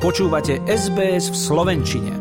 Počúvate SBS v Slovenčine.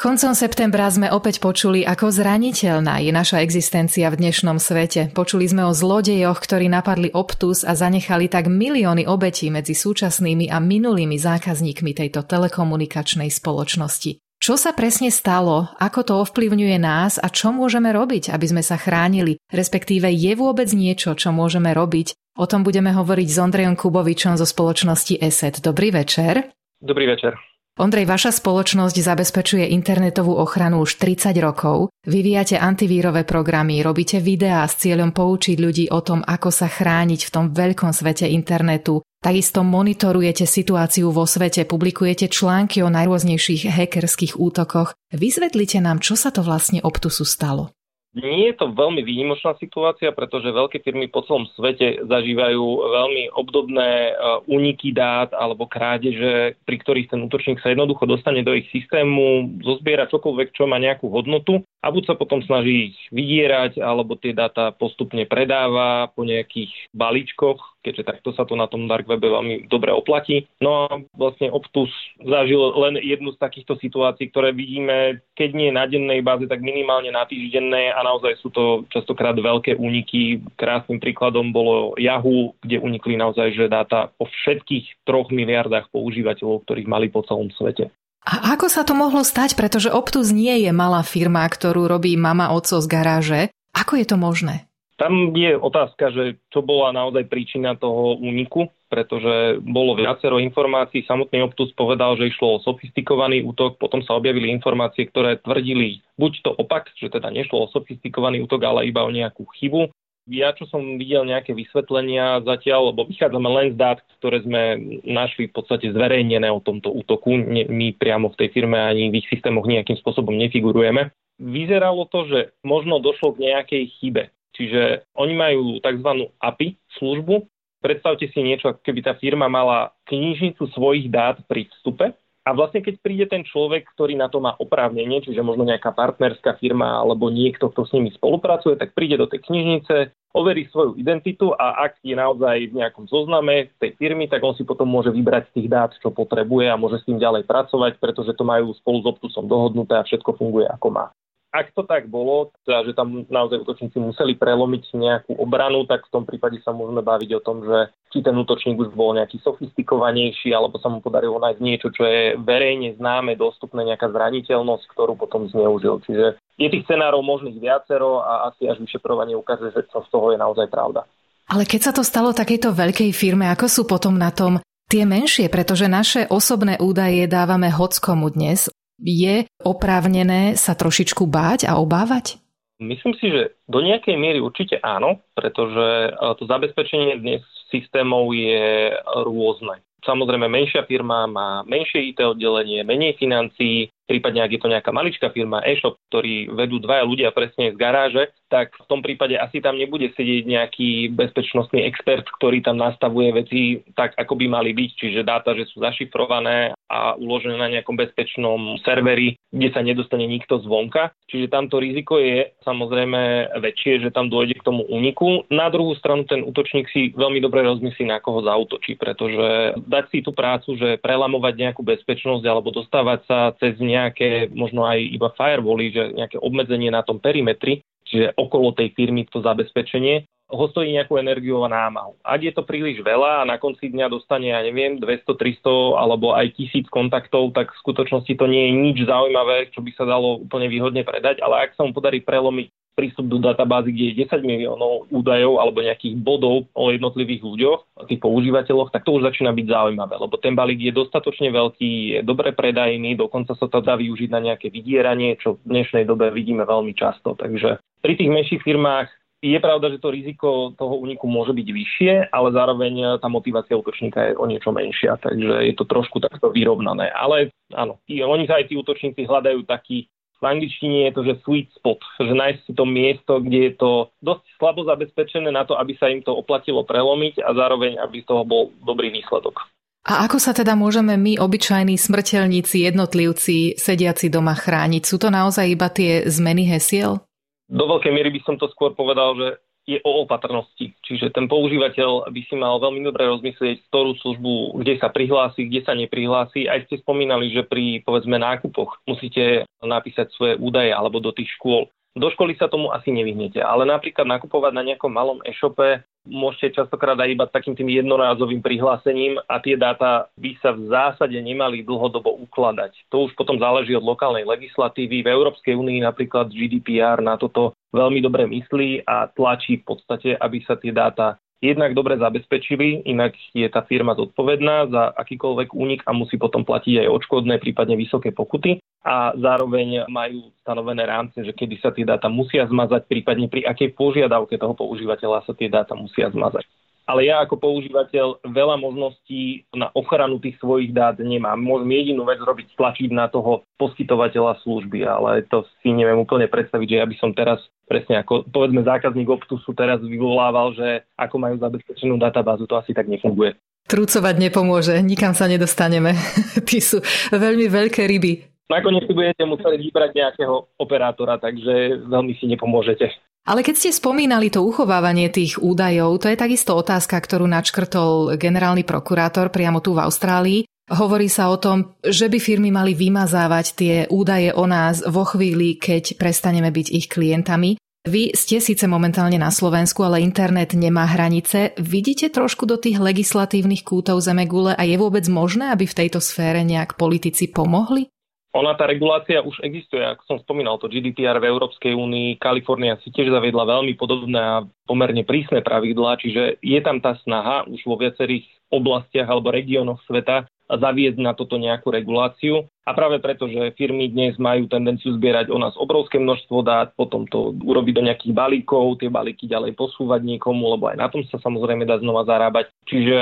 Koncom septembra sme opäť počuli, ako zraniteľná je naša existencia v dnešnom svete. Počuli sme o zlodejoch, ktorí napadli Optus a zanechali tak milióny obetí medzi súčasnými a minulými zákazníkmi tejto telekomunikačnej spoločnosti. Čo sa presne stalo, ako to ovplyvňuje nás a čo môžeme robiť, aby sme sa chránili, respektíve je vôbec niečo, čo môžeme robiť? O tom budeme hovoriť s Ondrejom Kubovičom zo spoločnosti ESET. Dobrý večer. Dobrý večer. Ondrej, vaša spoločnosť zabezpečuje internetovú ochranu už 30 rokov. Vyvíjate antivírové programy, robíte videá s cieľom poučiť ľudí o tom, ako sa chrániť v tom veľkom svete internetu. Takisto monitorujete situáciu vo svete, publikujete články o najrôznejších hackerských útokoch. Vysvetlite nám, čo sa to vlastne Optusu stalo. Nie je to veľmi výnimočná situácia, pretože veľké firmy po celom svete zažívajú veľmi obdobné e, úniky dát alebo krádeže, pri ktorých ten útočník sa jednoducho dostane do ich systému, zozbiera čokoľvek, čo má nejakú hodnotu a buď sa potom snaží ich vydierať, alebo tie dáta postupne predáva po nejakých balíčkoch, keďže takto sa to na tom dark webe veľmi dobre oplatí. No a vlastne Optus zažil len jednu z takýchto situácií, ktoré vidíme, keď nie na dennej báze, tak minimálne na týždennej a naozaj sú to častokrát veľké úniky. Krásnym príkladom bolo Yahoo, kde unikli naozaj že dáta o všetkých troch miliardách používateľov, ktorých mali po celom svete. A ako sa to mohlo stať? Pretože Optus nie je malá firma, ktorú robí mama oco z garáže. Ako je to možné? Tam je otázka, že čo bola naozaj príčina toho úniku, pretože bolo viacero informácií. Samotný Optus povedal, že išlo o sofistikovaný útok, potom sa objavili informácie, ktoré tvrdili buď to opak, že teda nešlo o sofistikovaný útok, ale iba o nejakú chybu. Ja, čo som videl nejaké vysvetlenia zatiaľ, lebo vychádzame len z dát, ktoré sme našli v podstate zverejnené o tomto útoku. My priamo v tej firme ani v ich systémoch nejakým spôsobom nefigurujeme. Vyzeralo to, že možno došlo k nejakej chybe Čiže oni majú tzv. API službu. Predstavte si niečo, ako keby tá firma mala knižnicu svojich dát pri vstupe a vlastne keď príde ten človek, ktorý na to má oprávnenie, čiže možno nejaká partnerská firma alebo niekto, kto s nimi spolupracuje, tak príde do tej knižnice, overí svoju identitu a ak je naozaj v nejakom zozname tej firmy, tak on si potom môže vybrať z tých dát, čo potrebuje a môže s tým ďalej pracovať, pretože to majú spolu s Optusom dohodnuté a všetko funguje ako má ak to tak bolo, teda, že tam naozaj útočníci museli prelomiť nejakú obranu, tak v tom prípade sa môžeme baviť o tom, že či ten útočník už bol nejaký sofistikovanejší, alebo sa mu podarilo nájsť niečo, čo je verejne známe, dostupné, nejaká zraniteľnosť, ktorú potom zneužil. Čiže je tých scenárov možných viacero a asi až vyšetrovanie ukáže, že čo z toho je naozaj pravda. Ale keď sa to stalo takejto veľkej firme, ako sú potom na tom tie menšie, pretože naše osobné údaje dávame hockomu dnes. Je oprávnené sa trošičku báť a obávať? Myslím si, že do nejakej miery určite áno, pretože to zabezpečenie dnes systémov je rôzne. Samozrejme, menšia firma má menšie IT oddelenie, menej financií, prípadne ak je to nejaká maličká firma, e-shop, ktorý vedú dvaja ľudia presne z garáže, tak v tom prípade asi tam nebude sedieť nejaký bezpečnostný expert, ktorý tam nastavuje veci tak, ako by mali byť, čiže dáta, že sú zašifrované a uložené na nejakom bezpečnom serveri, kde sa nedostane nikto zvonka. Čiže tamto riziko je samozrejme väčšie, že tam dôjde k tomu úniku. Na druhú stranu ten útočník si veľmi dobre rozmyslí, na koho zautočí, pretože dať si tú prácu, že prelamovať nejakú bezpečnosť alebo dostávať sa cez nejaké možno aj iba firewally, že nejaké obmedzenie na tom perimetri, čiže okolo tej firmy to zabezpečenie, ho stojí nejakú energiu a námahu. Ak je to príliš veľa a na konci dňa dostane, ja neviem, 200, 300 alebo aj tisíc kontaktov, tak v skutočnosti to nie je nič zaujímavé, čo by sa dalo úplne výhodne predať, ale ak sa mu podarí prelomiť prístup do databázy, kde je 10 miliónov údajov alebo nejakých bodov o jednotlivých ľuďoch, tých používateľoch, tak to už začína byť zaujímavé, lebo ten balík je dostatočne veľký, je dobre predajný, dokonca sa to dá využiť na nejaké vydieranie, čo v dnešnej dobe vidíme veľmi často. Takže pri tých menších firmách je pravda, že to riziko toho úniku môže byť vyššie, ale zároveň tá motivácia útočníka je o niečo menšia, takže je to trošku takto vyrovnané. Ale áno, oni sa aj tí útočníci hľadajú taký v angličtine je to, že sweet spot, že nájsť si to miesto, kde je to dosť slabo zabezpečené na to, aby sa im to oplatilo prelomiť a zároveň, aby z toho bol dobrý výsledok. A ako sa teda môžeme my, obyčajní smrteľníci, jednotlivci, sediaci doma chrániť? Sú to naozaj iba tie zmeny hesiel? Do veľkej miery by som to skôr povedal, že je o opatrnosti. Čiže ten používateľ by si mal veľmi dobre rozmyslieť, ktorú službu, kde sa prihlási, kde sa neprihlási. Aj ste spomínali, že pri povedzme nákupoch musíte napísať svoje údaje alebo do tých škôl. Do školy sa tomu asi nevyhnete, ale napríklad nakupovať na nejakom malom e-shope môžete častokrát aj iba takým tým jednorázovým prihlásením a tie dáta by sa v zásade nemali dlhodobo ukladať. To už potom záleží od lokálnej legislatívy. V Európskej únii napríklad GDPR na toto veľmi dobre myslí a tlačí v podstate, aby sa tie dáta jednak dobre zabezpečili, inak je tá firma zodpovedná za akýkoľvek únik a musí potom platiť aj odškodné, prípadne vysoké pokuty a zároveň majú stanovené rámce, že kedy sa tie dáta musia zmazať, prípadne pri akej požiadavke toho používateľa sa tie dáta musia zmazať ale ja ako používateľ veľa možností na ochranu tých svojich dát nemám. Môžem jedinú vec robiť, stlačiť na toho poskytovateľa služby, ale to si neviem úplne predstaviť, že ja by som teraz presne ako povedzme zákazník Optusu teraz vyvolával, že ako majú zabezpečenú databázu, to asi tak nefunguje. Trúcovať nepomôže, nikam sa nedostaneme. Tí sú veľmi veľké ryby. Nakoniec si budete musieť vybrať nejakého operátora, takže veľmi si nepomôžete. Ale keď ste spomínali to uchovávanie tých údajov, to je takisto otázka, ktorú načkrtol generálny prokurátor priamo tu v Austrálii. Hovorí sa o tom, že by firmy mali vymazávať tie údaje o nás vo chvíli, keď prestaneme byť ich klientami. Vy ste síce momentálne na Slovensku, ale internet nemá hranice. Vidíte trošku do tých legislatívnych kútov Zemegule a je vôbec možné, aby v tejto sfére nejak politici pomohli? Ona, tá regulácia už existuje, ako som spomínal, to GDPR v Európskej únii, Kalifornia si tiež zaviedla veľmi podobné a pomerne prísne pravidlá, čiže je tam tá snaha už vo viacerých oblastiach alebo regiónoch sveta zaviesť na toto nejakú reguláciu. A práve preto, že firmy dnes majú tendenciu zbierať o nás obrovské množstvo dát, potom to urobiť do nejakých balíkov, tie balíky ďalej posúvať niekomu, lebo aj na tom sa samozrejme dá znova zarábať. Čiže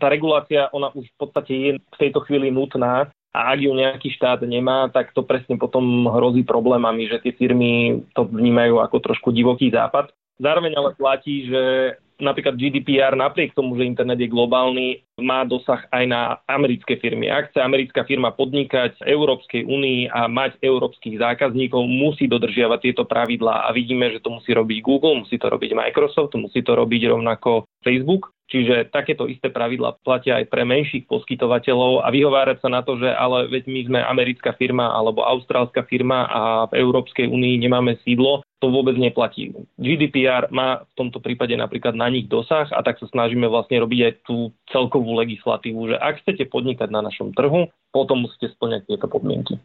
tá regulácia, ona už v podstate je v tejto chvíli nutná a ak ju nejaký štát nemá, tak to presne potom hrozí problémami, že tie firmy to vnímajú ako trošku divoký západ. Zároveň ale platí, že napríklad GDPR napriek tomu, že internet je globálny, má dosah aj na americké firmy. Ak chce americká firma podnikať v Európskej únii a mať európskych zákazníkov, musí dodržiavať tieto pravidlá a vidíme, že to musí robiť Google, musí to robiť Microsoft, musí to robiť rovnako Facebook. Čiže takéto isté pravidla platia aj pre menších poskytovateľov a vyhovárať sa na to, že ale veď my sme americká firma alebo austrálska firma a v Európskej únii nemáme sídlo, to vôbec neplatí. GDPR má v tomto prípade napríklad na nich dosah a tak sa snažíme vlastne robiť aj tú celkovú legislatívu, že ak chcete podnikať na našom trhu, potom musíte splňať tieto podmienky.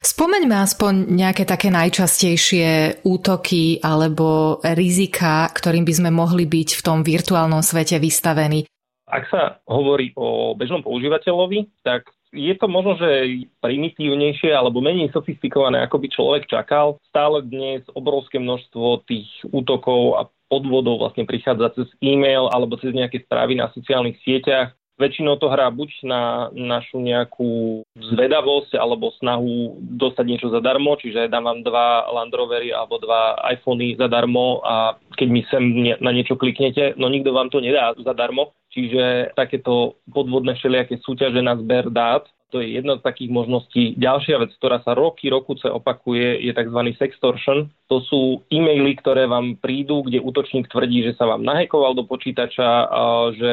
Spomeňme aspoň nejaké také najčastejšie útoky alebo rizika, ktorým by sme mohli byť v tom virtuálnom svete vystavení. Ak sa hovorí o bežnom používateľovi, tak je to možno, že primitívnejšie alebo menej sofistikované, ako by človek čakal. Stále dnes obrovské množstvo tých útokov a podvodov vlastne prichádza cez e-mail alebo cez nejaké správy na sociálnych sieťach. Väčšinou to hrá buď na našu nejakú zvedavosť alebo snahu dostať niečo zadarmo, čiže dám vám dva Land Rovery alebo dva iPhony zadarmo a keď mi sem na niečo kliknete, no nikto vám to nedá zadarmo. Čiže takéto podvodné všelijaké súťaže na zber dát to je jedna z takých možností. Ďalšia vec, ktorá sa roky, rokuce opakuje, je tzv. sextortion. To sú e-maily, ktoré vám prídu, kde útočník tvrdí, že sa vám nahekoval do počítača, že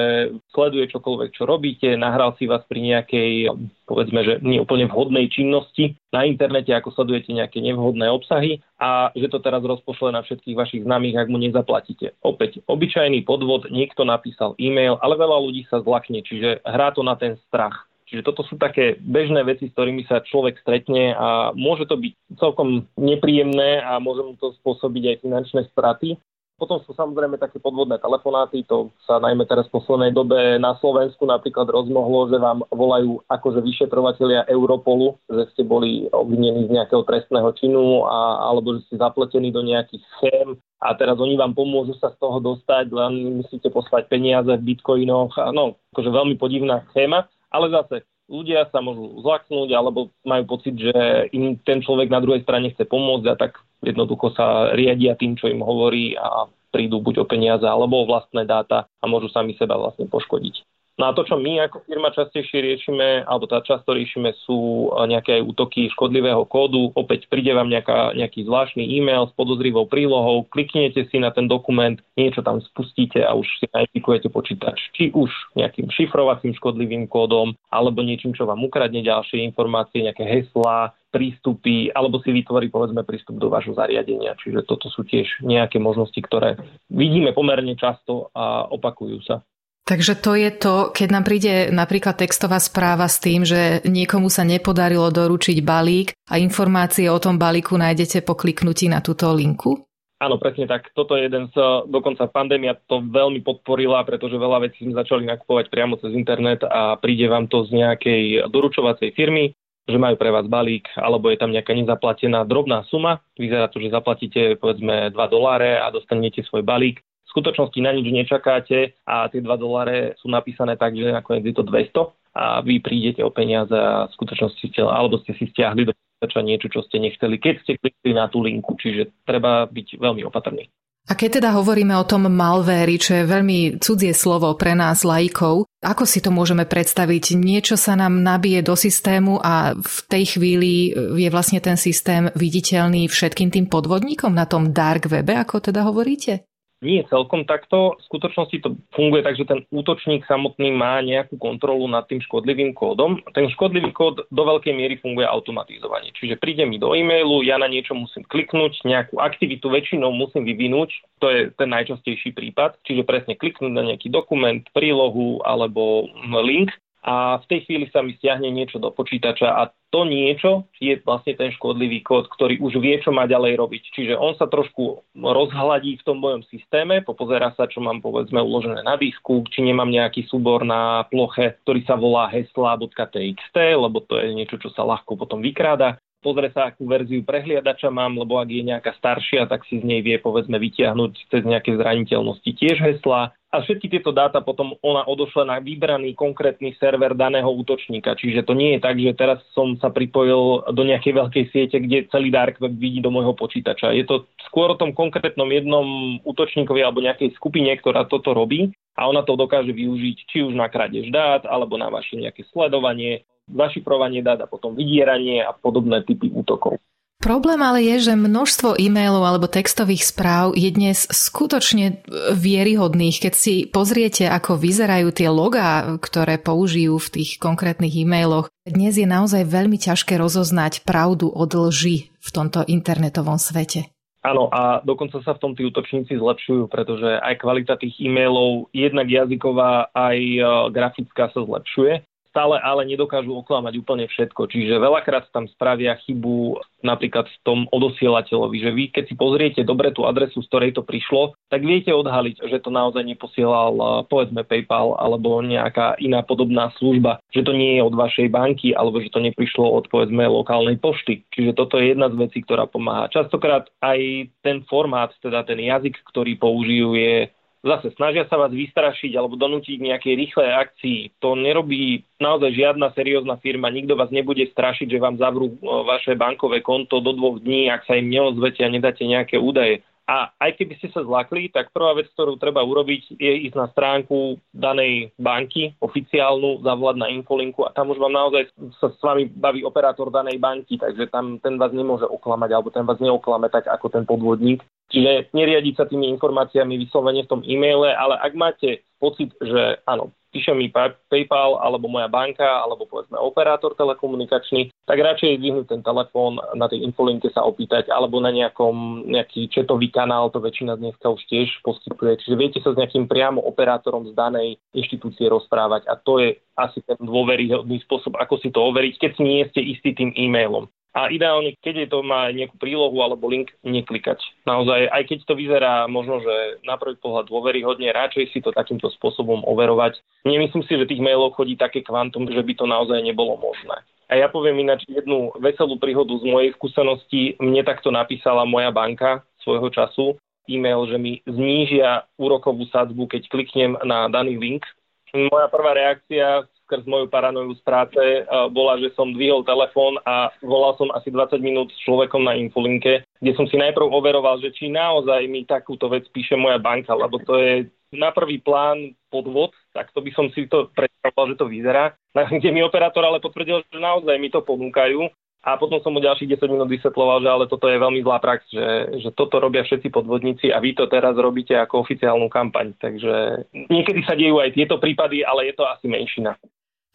sleduje čokoľvek, čo robíte, nahral si vás pri nejakej, povedzme, že nie úplne vhodnej činnosti na internete, ako sledujete nejaké nevhodné obsahy a že to teraz rozpošle na všetkých vašich známych, ak mu nezaplatíte. Opäť, obyčajný podvod, niekto napísal e-mail, ale veľa ľudí sa zlakne, čiže hrá to na ten strach. Čiže toto sú také bežné veci, s ktorými sa človek stretne a môže to byť celkom nepríjemné a môže mu to spôsobiť aj finančné straty. Potom sú samozrejme také podvodné telefonáty, to sa najmä teraz v poslednej dobe na Slovensku napríklad rozmohlo, že vám volajú akože vyšetrovatelia Europolu, že ste boli obvinení z nejakého trestného činu a, alebo že ste zapletení do nejakých schém a teraz oni vám pomôžu sa z toho dostať, len musíte poslať peniaze v bitcoinoch. No, akože veľmi podivná schéma. Ale zase ľudia sa môžu zlaknúť alebo majú pocit, že im ten človek na druhej strane chce pomôcť a tak jednoducho sa riadia tým, čo im hovorí a prídu buď o peniaze alebo o vlastné dáta a môžu sami seba vlastne poškodiť. No a to, čo my ako firma častejšie riešime, alebo tá často riešime, sú nejaké útoky škodlivého kódu. Opäť príde vám nejaká, nejaký zvláštny e-mail s podozrivou prílohou, kliknete si na ten dokument, niečo tam spustíte a už si nainfikujete počítač. Či už nejakým šifrovacím škodlivým kódom, alebo niečím, čo vám ukradne ďalšie informácie, nejaké heslá, prístupy, alebo si vytvorí povedzme prístup do vášho zariadenia. Čiže toto sú tiež nejaké možnosti, ktoré vidíme pomerne často a opakujú sa. Takže to je to, keď nám príde napríklad textová správa s tým, že niekomu sa nepodarilo doručiť balík a informácie o tom balíku nájdete po kliknutí na túto linku? Áno, presne tak. Toto je jeden z, dokonca pandémia to veľmi podporila, pretože veľa vecí sme začali nakupovať priamo cez internet a príde vám to z nejakej doručovacej firmy, že majú pre vás balík, alebo je tam nejaká nezaplatená drobná suma. Vyzerá to, že zaplatíte povedzme 2 doláre a dostanete svoj balík skutočnosti na nič nečakáte a tie 2 doláre sú napísané tak, že nakoniec je to 200 a vy prídete o peniaze a v skutočnosti ste, alebo ste si stiahli do počítača niečo, čo ste nechceli, keď ste klikli na tú linku. Čiže treba byť veľmi opatrný. A keď teda hovoríme o tom malvéri, čo je veľmi cudzie slovo pre nás laikov, ako si to môžeme predstaviť? Niečo sa nám nabije do systému a v tej chvíli je vlastne ten systém viditeľný všetkým tým podvodníkom na tom dark webe, ako teda hovoríte? Nie celkom takto. V skutočnosti to funguje tak, že ten útočník samotný má nejakú kontrolu nad tým škodlivým kódom. Ten škodlivý kód do veľkej miery funguje automatizovane. Čiže príde mi do e-mailu, ja na niečo musím kliknúť, nejakú aktivitu väčšinou musím vyvinúť. To je ten najčastejší prípad. Čiže presne kliknúť na nejaký dokument, prílohu alebo link a v tej chvíli sa mi stiahne niečo do počítača a to niečo je vlastne ten škodlivý kód, ktorý už vie, čo má ďalej robiť. Čiže on sa trošku rozhľadí v tom mojom systéme, popozerá sa, čo mám povedzme uložené na disku, či nemám nejaký súbor na ploche, ktorý sa volá hesla.txt, lebo to je niečo, čo sa ľahko potom vykráda pozrie sa, akú verziu prehliadača mám, lebo ak je nejaká staršia, tak si z nej vie povedzme vytiahnuť cez nejaké zraniteľnosti tiež hesla. A všetky tieto dáta potom ona odošle na vybraný konkrétny server daného útočníka. Čiže to nie je tak, že teraz som sa pripojil do nejakej veľkej siete, kde celý dark web vidí do môjho počítača. Je to skôr o tom konkrétnom jednom útočníkovi alebo nejakej skupine, ktorá toto robí a ona to dokáže využiť či už na krádež dát, alebo na vaše nejaké sledovanie, zašifrovanie dát a potom vydieranie a podobné typy útokov. Problém ale je, že množstvo e-mailov alebo textových správ je dnes skutočne vieryhodných. Keď si pozriete, ako vyzerajú tie logá, ktoré použijú v tých konkrétnych e-mailoch, dnes je naozaj veľmi ťažké rozoznať pravdu od lži v tomto internetovom svete. Áno, a dokonca sa v tom tí útočníci zlepšujú, pretože aj kvalita tých e-mailov, jednak jazyková, aj e, grafická sa zlepšuje stále ale nedokážu oklamať úplne všetko. Čiže veľakrát tam spravia chybu napríklad v tom odosielateľovi, že vy keď si pozriete dobre tú adresu, z ktorej to prišlo, tak viete odhaliť, že to naozaj neposielal eh, povedzme PayPal alebo nejaká iná podobná služba, že to nie je od vašej banky alebo že to neprišlo od povedzme lokálnej pošty. Čiže toto je jedna z vecí, ktorá pomáha. Častokrát aj ten formát, teda ten jazyk, ktorý použijú je zase snažia sa vás vystrašiť alebo donútiť nejakej rýchlej akcii. To nerobí naozaj žiadna seriózna firma. Nikto vás nebude strašiť, že vám zavrú e, vaše bankové konto do dvoch dní, ak sa im neozvete a nedáte nejaké údaje. A aj keby ste sa zlakli, tak prvá vec, ktorú treba urobiť, je ísť na stránku danej banky, oficiálnu, zavolať na infolinku a tam už vám naozaj sa s vami baví operátor danej banky, takže tam ten vás nemôže oklamať alebo ten vás neoklame tak ako ten podvodník. Čiže neriadiť sa tými informáciami vyslovene v tom e-maile, ale ak máte pocit, že áno, píše mi PayPal alebo moja banka alebo povedzme operátor telekomunikačný, tak radšej zdvihnúť ten telefón, na tej infolinke sa opýtať alebo na nejakom nejaký četový kanál, to väčšina dneska už tiež poskytuje. Čiže viete sa s nejakým priamo operátorom z danej inštitúcie rozprávať a to je asi ten dôveryhodný spôsob, ako si to overiť, keď si nie ste istý tým e-mailom. A ideálne, keď je to má nejakú prílohu alebo link, neklikať. Naozaj, aj keď to vyzerá možno, že na prvý pohľad dôveryhodne, radšej si to takýmto spôsobom overovať. Nemyslím si, že tých mailov chodí také kvantum, že by to naozaj nebolo možné. A ja poviem ináč jednu veselú príhodu z mojej skúsenosti. Mne takto napísala moja banka svojho času e-mail, že mi znížia úrokovú sadzbu, keď kliknem na daný link. Moja prvá reakcia skrz moju paranoju z práce bola, že som dvihol telefón a volal som asi 20 minút s človekom na infolinke, kde som si najprv overoval, že či naozaj mi takúto vec píše moja banka, lebo to je na prvý plán podvod, tak to by som si to predstavoval, že to vyzerá. Kde mi operátor ale potvrdil, že naozaj mi to ponúkajú. A potom som mu ďalších 10 minút vysvetloval, že ale toto je veľmi zlá prax, že, že toto robia všetci podvodníci a vy to teraz robíte ako oficiálnu kampaň. Takže niekedy sa dejú aj tieto prípady, ale je to asi menšina.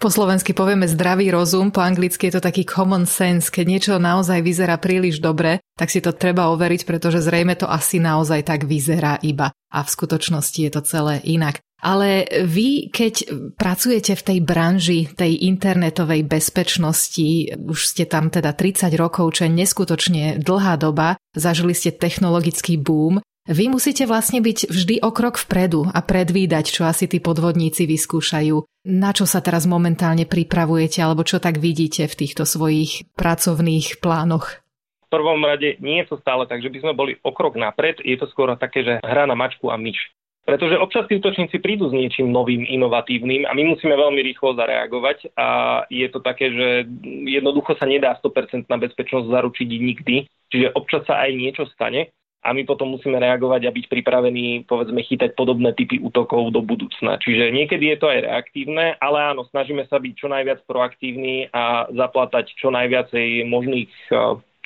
Po slovensky povieme zdravý rozum, po anglicky je to taký common sense. Keď niečo naozaj vyzerá príliš dobre, tak si to treba overiť, pretože zrejme to asi naozaj tak vyzerá iba. A v skutočnosti je to celé inak. Ale vy, keď pracujete v tej branži tej internetovej bezpečnosti, už ste tam teda 30 rokov, čo je neskutočne dlhá doba, zažili ste technologický boom, vy musíte vlastne byť vždy o krok vpredu a predvídať, čo asi tí podvodníci vyskúšajú. Na čo sa teraz momentálne pripravujete, alebo čo tak vidíte v týchto svojich pracovných plánoch? V prvom rade nie je to stále tak, že by sme boli o krok napred, je to skôr také, že hra na mačku a myš. Pretože občas tí útočníci prídu s niečím novým, inovatívnym a my musíme veľmi rýchlo zareagovať a je to také, že jednoducho sa nedá 100% na bezpečnosť zaručiť nikdy, čiže občas sa aj niečo stane a my potom musíme reagovať a byť pripravení, povedzme, chytať podobné typy útokov do budúcna. Čiže niekedy je to aj reaktívne, ale áno, snažíme sa byť čo najviac proaktívni a zaplatať čo najviacej možných eh,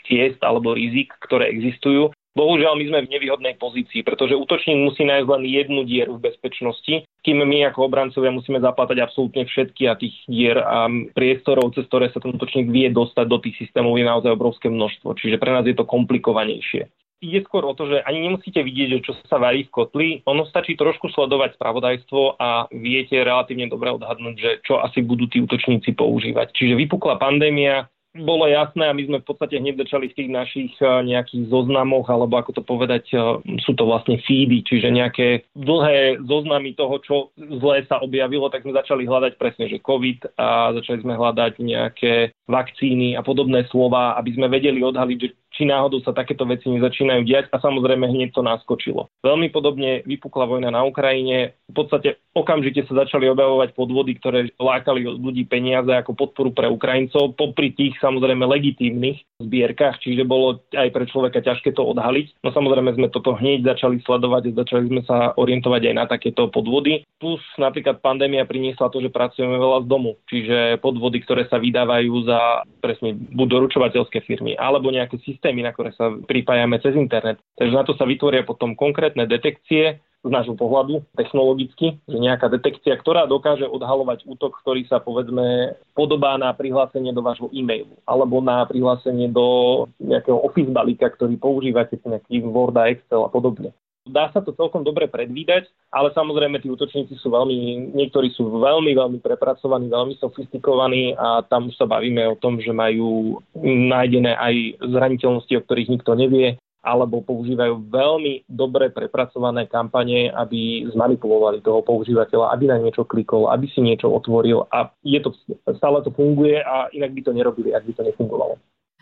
ciest alebo rizik, ktoré existujú. Bohužiaľ, my sme v nevýhodnej pozícii, pretože útočník musí nájsť len jednu dieru v bezpečnosti, kým my ako obrancovia musíme zaplatať absolútne všetky a tých dier a priestorov, cez ktoré sa ten útočník vie dostať do tých systémov je naozaj obrovské množstvo. Čiže pre nás je to komplikovanejšie ide skôr o to, že ani nemusíte vidieť, čo sa varí v kotli. Ono stačí trošku sledovať spravodajstvo a viete relatívne dobre odhadnúť, že čo asi budú tí útočníci používať. Čiže vypukla pandémia, bolo jasné a my sme v podstate hneď začali v tých našich eh, nejakých zoznamoch, alebo ako to povedať, eh, sú to vlastne feedy, čiže nejaké dlhé zoznamy toho, čo zlé sa objavilo, tak sme začali hľadať presne, že COVID a začali sme hľadať nejaké vakcíny a podobné slova, aby sme vedeli odhaliť, že či náhodou sa takéto veci nezačínajú diať a samozrejme hneď to naskočilo. Veľmi podobne vypukla vojna na Ukrajine. V podstate okamžite sa začali objavovať podvody, ktoré lákali od ľudí peniaze ako podporu pre Ukrajincov, popri tých samozrejme legitímnych zbierkach, čiže bolo aj pre človeka ťažké to odhaliť. No samozrejme sme toto hneď začali sledovať a začali sme sa orientovať aj na takéto podvody. Plus napríklad pandémia priniesla to, že pracujeme veľa z domu, čiže podvody, ktoré sa vydávajú za presne buď doručovateľské firmy alebo nejaké systémy systémy, na ktoré sa pripájame cez internet. Takže na to sa vytvoria potom konkrétne detekcie, z nášho pohľadu technologicky, že nejaká detekcia, ktorá dokáže odhalovať útok, ktorý sa povedzme podobá na prihlásenie do vášho e-mailu alebo na prihlásenie do nejakého office balíka, ktorý používate, nejaký Word a Excel a podobne. Dá sa to celkom dobre predvídať, ale samozrejme tí útočníci sú veľmi, niektorí sú veľmi, veľmi prepracovaní, veľmi sofistikovaní a tam už sa bavíme o tom, že majú nájdené aj zraniteľnosti, o ktorých nikto nevie, alebo používajú veľmi dobre prepracované kampane, aby zmanipulovali toho používateľa, aby na niečo klikol, aby si niečo otvoril a je to, stále to funguje a inak by to nerobili, ak by to nefungovalo.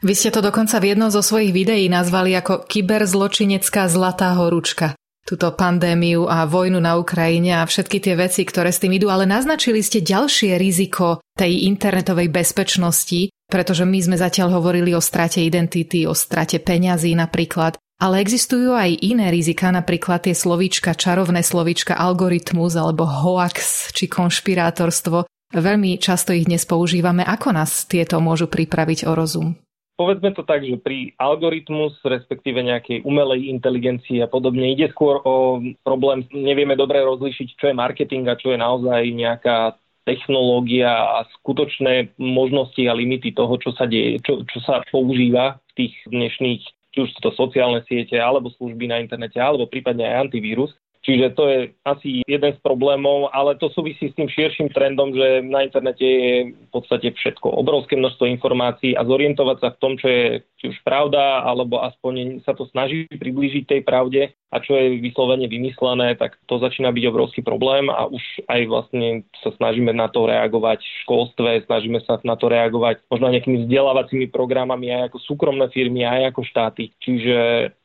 Vy ste to dokonca v jednom zo svojich videí nazvali ako kyberzločinecká zlatá horúčka túto pandémiu a vojnu na Ukrajine a všetky tie veci, ktoré s tým idú, ale naznačili ste ďalšie riziko tej internetovej bezpečnosti, pretože my sme zatiaľ hovorili o strate identity, o strate peňazí napríklad, ale existujú aj iné rizika, napríklad tie slovíčka, čarovné slovíčka, algoritmus alebo hoax či konšpirátorstvo. Veľmi často ich dnes používame. Ako nás tieto môžu pripraviť o rozum? Povedzme to tak, že pri algoritmus, respektíve nejakej umelej inteligencii a podobne, ide skôr o problém, nevieme dobre rozlišiť, čo je marketing a čo je naozaj nejaká technológia a skutočné možnosti a limity toho, čo sa deje, čo, čo sa používa v tých dnešných či už sú to sociálne siete, alebo služby na internete, alebo prípadne aj antivírus. Čiže to je asi jeden z problémov, ale to súvisí s tým širším trendom, že na internete je v podstate všetko. Obrovské množstvo informácií a zorientovať sa v tom, čo je či už pravda, alebo aspoň sa to snaží priblížiť tej pravde a čo je vyslovene vymyslené, tak to začína byť obrovský problém a už aj vlastne sa snažíme na to reagovať v školstve, snažíme sa na to reagovať možno nejakými vzdelávacími programami aj ako súkromné firmy, aj ako štáty. Čiže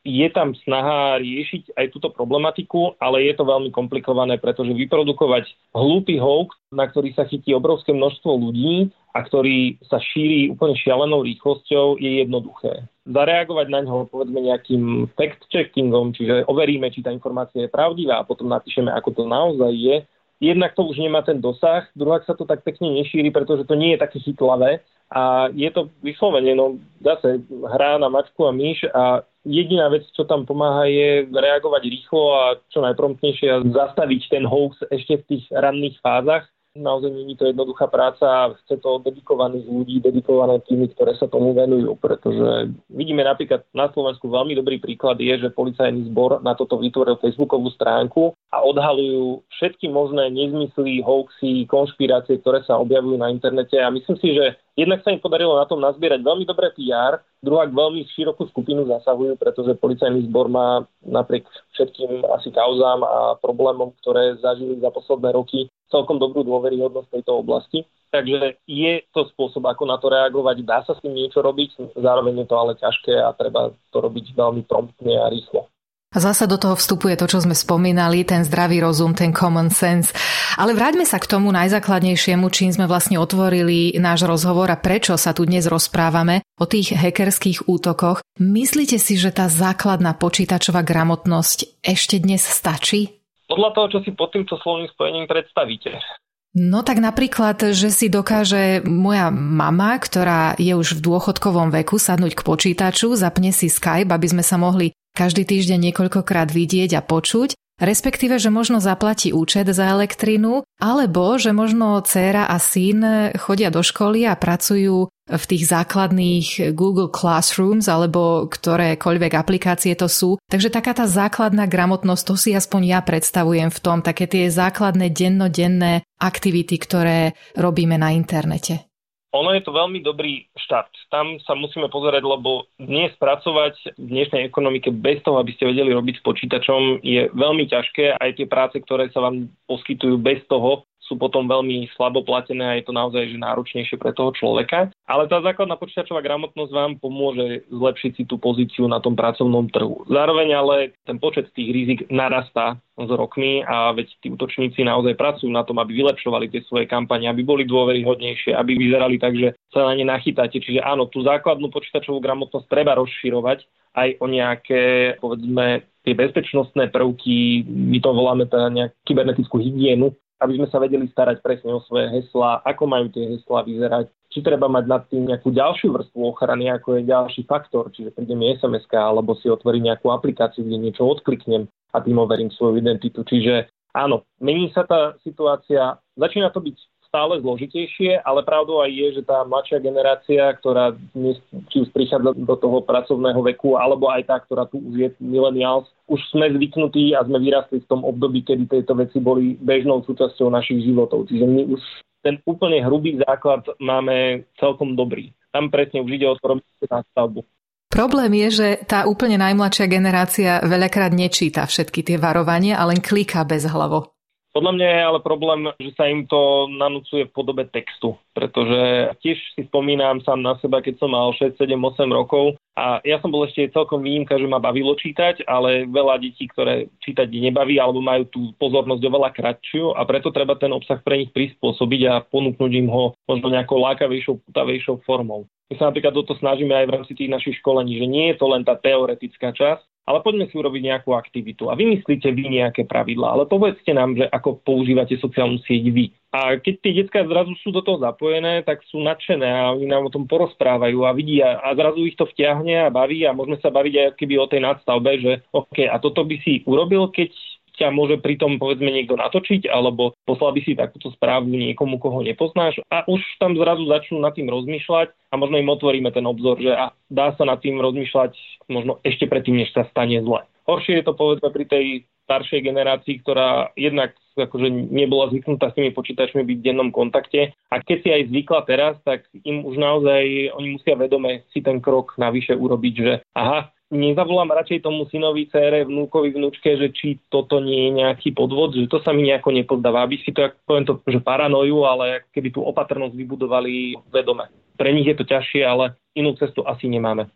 je tam snaha riešiť aj túto problematiku, ale je to veľmi komplikované, pretože vyprodukovať hlúpy hoax, na ktorý sa chytí obrovské množstvo ľudí a ktorý sa šíri úplne šialenou rýchlosťou, je jednoduché. Zareagovať na ňo povedzme nejakým fact-checkingom, čiže overíme, či tá informácia je pravdivá a potom napíšeme, ako to naozaj je, jednak to už nemá ten dosah, druhák sa to tak pekne nešíri, pretože to nie je také chytlavé a je to vyslovene, no zase hrá na mačku a myš a jediná vec, čo tam pomáha, je reagovať rýchlo a čo najpromptnejšie a zastaviť ten hoax ešte v tých ranných fázach Naozaj je to jednoduchá práca a chce to dedikovaných ľudí, dedikované týmy, ktoré sa tomu venujú, pretože vidíme napríklad na Slovensku veľmi dobrý príklad je, že policajný zbor na toto vytvoril facebookovú stránku a odhalujú všetky možné nezmysly, hoaxy, konšpirácie, ktoré sa objavujú na internete. A myslím si, že jednak sa im podarilo na tom nazbierať veľmi dobré PR, druhá veľmi širokú skupinu zasahujú, pretože policajný zbor má napriek všetkým asi kauzám a problémom, ktoré zažili za posledné roky, celkom dobrú dôveryhodnosť tejto oblasti. Takže je to spôsob, ako na to reagovať. Dá sa s tým niečo robiť, zároveň je to ale ťažké a treba to robiť veľmi promptne a rýchlo. A zasa do toho vstupuje to, čo sme spomínali, ten zdravý rozum, ten common sense. Ale vráťme sa k tomu najzákladnejšiemu, čím sme vlastne otvorili náš rozhovor a prečo sa tu dnes rozprávame o tých hackerských útokoch. Myslíte si, že tá základná počítačová gramotnosť ešte dnes stačí? Podľa toho, čo si pod týmto slovným spojením predstavíte. No tak napríklad, že si dokáže moja mama, ktorá je už v dôchodkovom veku, sadnúť k počítaču, zapne si Skype, aby sme sa mohli každý týždeň niekoľkokrát vidieť a počuť respektíve, že možno zaplatí účet za elektrinu, alebo že možno dcéra a syn chodia do školy a pracujú v tých základných Google Classrooms alebo ktorékoľvek aplikácie to sú. Takže taká tá základná gramotnosť, to si aspoň ja predstavujem v tom, také tie základné dennodenné aktivity, ktoré robíme na internete. Ono je to veľmi dobrý štart. Tam sa musíme pozerať, lebo dnes pracovať v dnešnej ekonomike bez toho, aby ste vedeli robiť s počítačom, je veľmi ťažké. Aj tie práce, ktoré sa vám poskytujú bez toho, sú potom veľmi slabo platené a je to naozaj že náročnejšie pre toho človeka. Ale tá základná počítačová gramotnosť vám pomôže zlepšiť si tú pozíciu na tom pracovnom trhu. Zároveň ale ten počet tých rizik narastá s rokmi a veď tí útočníci naozaj pracujú na tom, aby vylepšovali tie svoje kampane, aby boli dôveryhodnejšie, aby vyzerali tak, že sa na ne nachytáte. Čiže áno, tú základnú počítačovú gramotnosť treba rozširovať aj o nejaké, povedzme, tie bezpečnostné prvky, my to voláme teda nejakú kybernetickú hygienu, aby sme sa vedeli starať presne o svoje heslá, ako majú tie heslá vyzerať, či treba mať nad tým nejakú ďalšiu vrstvu ochrany, ako je ďalší faktor, čiže príde mi sms alebo si otvorím nejakú aplikáciu, kde niečo odkliknem a tým overím svoju identitu. Čiže áno, mení sa tá situácia, začína to byť stále zložitejšie, ale pravdou aj je, že tá mladšia generácia, ktorá dnes či už prichádza do toho pracovného veku, alebo aj tá, ktorá tu už je millennials, už sme zvyknutí a sme vyrastli v tom období, kedy tieto veci boli bežnou súčasťou našich životov. Čiže my už ten úplne hrubý základ máme celkom dobrý. Tam presne už ide o to robiť stavbu. Problém je, že tá úplne najmladšia generácia veľakrát nečíta všetky tie varovania a len kliká bez hlavo. Podľa mňa je ale problém, že sa im to nanúcuje v podobe textu, pretože tiež si spomínam sám na seba, keď som mal 6, 7, 8 rokov a ja som bol ešte celkom výnimka, že ma bavilo čítať, ale veľa detí, ktoré čítať nebaví alebo majú tú pozornosť oveľa kratšiu a preto treba ten obsah pre nich prispôsobiť a ponúknuť im ho možno nejakou lákavejšou, putavejšou formou. My sa napríklad o to snažíme aj v rámci tých našich školení, že nie je to len tá teoretická časť, ale poďme si urobiť nejakú aktivitu a vymyslíte vy nejaké pravidlá, ale povedzte nám, že ako používate sociálnu sieť vy. A keď tie detská zrazu sú do toho zapojené, tak sú nadšené a oni nám o tom porozprávajú a vidia a zrazu ich to vtiahne a baví a môžeme sa baviť aj keby o tej nadstavbe, že OK, a toto by si urobil, keď ťa môže pritom povedzme niekto natočiť, alebo poslal by si takúto správu niekomu, koho nepoznáš a už tam zrazu začnú nad tým rozmýšľať a možno im otvoríme ten obzor, že a dá sa nad tým rozmýšľať možno ešte predtým, než sa stane zle. Horšie je to povedzme pri tej staršej generácii, ktorá jednak akože nebola zvyknutá s tými počítačmi byť v dennom kontakte. A keď si aj zvykla teraz, tak im už naozaj, oni musia vedome si ten krok navyše urobiť, že aha, nezavolám radšej tomu synovi, cére, vnúkovi, vnúčke, že či toto nie je nejaký podvod, že to sa mi nejako nepozdáva, aby si to, poviem to, že paranoju, ale keby tú opatrnosť vybudovali vedome. Pre nich je to ťažšie, ale inú cestu asi nemáme.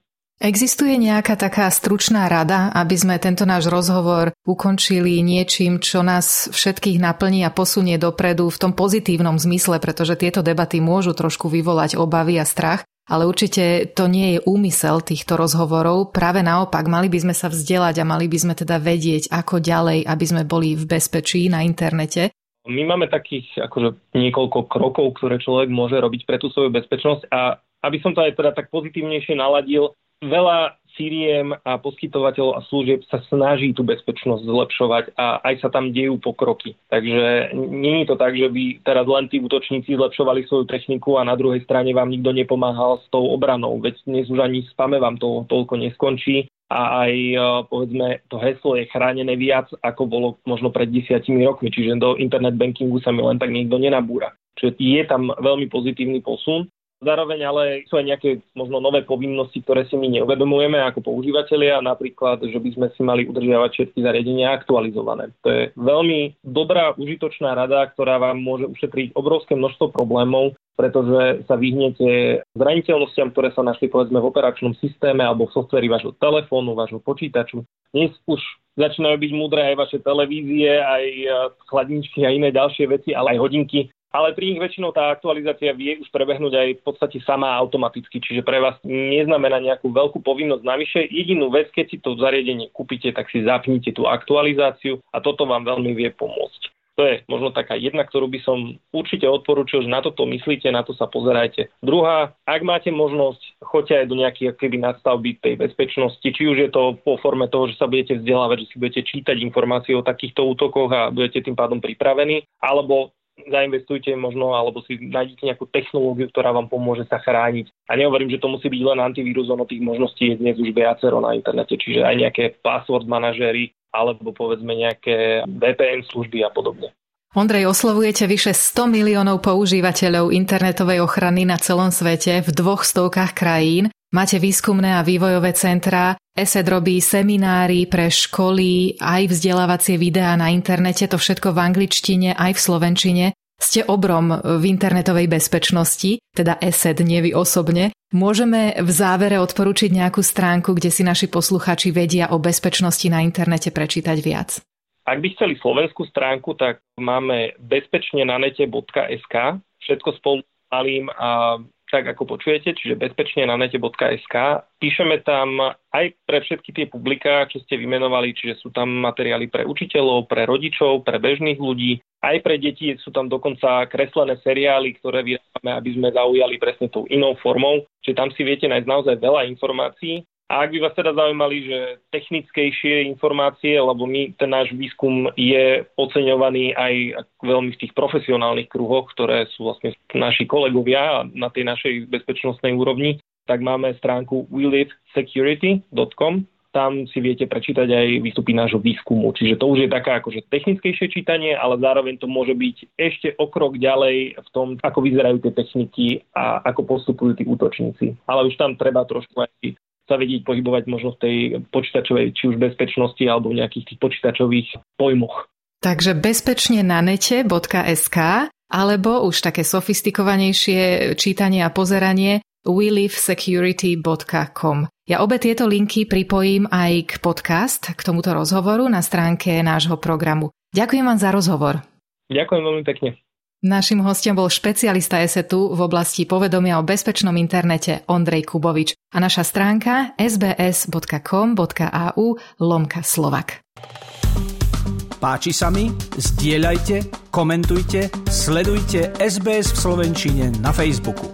Existuje nejaká taká stručná rada, aby sme tento náš rozhovor ukončili niečím, čo nás všetkých naplní a posunie dopredu v tom pozitívnom zmysle, pretože tieto debaty môžu trošku vyvolať obavy a strach, ale určite to nie je úmysel týchto rozhovorov. Práve naopak, mali by sme sa vzdelať a mali by sme teda vedieť, ako ďalej, aby sme boli v bezpečí na internete. My máme takých akože niekoľko krokov, ktoré človek môže robiť pre tú svoju bezpečnosť a aby som to aj teda tak pozitívnejšie naladil, veľa firiem a poskytovateľov a služieb sa snaží tú bezpečnosť zlepšovať a aj sa tam dejú pokroky. Takže nie je to tak, že by teraz len tí útočníci zlepšovali svoju techniku a na druhej strane vám nikto nepomáhal s tou obranou. Veď dnes už ani spame vám to toľko neskončí a aj e, povedzme to heslo je chránené viac, ako bolo možno pred desiatimi rokmi, čiže do internet bankingu sa mi len tak niekto nenabúra. Čiže je tam veľmi pozitívny posun. Zároveň ale sú aj nejaké možno nové povinnosti, ktoré si my neuvedomujeme ako používateľia, napríklad, že by sme si mali udržiavať všetky zariadenia aktualizované. To je veľmi dobrá, užitočná rada, ktorá vám môže ušetriť obrovské množstvo problémov, pretože sa vyhnete zraniteľnostiam, ktoré sa našli povedzme v operačnom systéme alebo v softveri vášho telefónu, vášho počítaču. Dnes už začínajú byť múdre aj vaše televízie, aj chladničky a iné ďalšie veci, ale aj hodinky ale pri nich väčšinou tá aktualizácia vie už prebehnúť aj v podstate sama automaticky, čiže pre vás neznamená nejakú veľkú povinnosť navyše. Jedinú vec, keď si to zariadenie kúpite, tak si zapnite tú aktualizáciu a toto vám veľmi vie pomôcť. To je možno taká jedna, ktorú by som určite odporúčil, že na toto myslíte, na to sa pozerajte. Druhá, ak máte možnosť, choďte aj do nejakých keby nadstavby tej bezpečnosti, či už je to po forme toho, že sa budete vzdelávať, že si budete čítať informácie o takýchto útokoch a budete tým pádom pripravení, alebo zainvestujte možno, alebo si nájdete nejakú technológiu, ktorá vám pomôže sa chrániť. A nehovorím, že to musí byť len antivírus, ono tých možností je dnes už viacero na internete, čiže aj nejaké password manažery, alebo povedzme nejaké VPN služby a podobne. Ondrej, oslovujete vyše 100 miliónov používateľov internetovej ochrany na celom svete v dvoch stovkách krajín. Máte výskumné a vývojové centrá, ESET robí seminári pre školy, aj vzdelávacie videá na internete, to všetko v angličtine, aj v slovenčine. Ste obrom v internetovej bezpečnosti, teda ESET, nie vy osobne. Môžeme v závere odporučiť nejakú stránku, kde si naši posluchači vedia o bezpečnosti na internete prečítať viac. Ak by chceli slovenskú stránku, tak máme bezpečne na nete.sk, všetko spolu malým a tak ako počujete, čiže bezpečne na nete.sk. Píšeme tam aj pre všetky tie publiká, čo ste vymenovali, čiže sú tam materiály pre učiteľov, pre rodičov, pre bežných ľudí, aj pre deti sú tam dokonca kreslené seriály, ktoré vyrábame, aby sme zaujali presne tou inou formou, čiže tam si viete nájsť naozaj veľa informácií. A ak by vás teda zaujímali, že technickejšie informácie, lebo my, ten náš výskum je oceňovaný aj veľmi v tých profesionálnych kruhoch, ktoré sú vlastne naši kolegovia na tej našej bezpečnostnej úrovni, tak máme stránku welivesecurity.com, tam si viete prečítať aj výstupy nášho výskumu. Čiže to už je taká akože technickejšie čítanie, ale zároveň to môže byť ešte o krok ďalej v tom, ako vyzerajú tie techniky a ako postupujú tí útočníci. Ale už tam treba trošku aj sa vedieť pohybovať možno v tej počítačovej, či už bezpečnosti alebo v nejakých tých počítačových pojmoch. Takže bezpečne na nete.sk alebo už také sofistikovanejšie čítanie a pozeranie willivesecurity.com. Ja obe tieto linky pripojím aj k podcast, k tomuto rozhovoru na stránke nášho programu. Ďakujem vám za rozhovor. Ďakujem veľmi pekne. Našim hostom bol špecialista ESETu v oblasti povedomia o bezpečnom internete Ondrej Kubovič a naša stránka sbs.com.au lomka Slovak. Páči sa mi? Zdieľajte, komentujte, sledujte SBS v Slovenčine na Facebooku.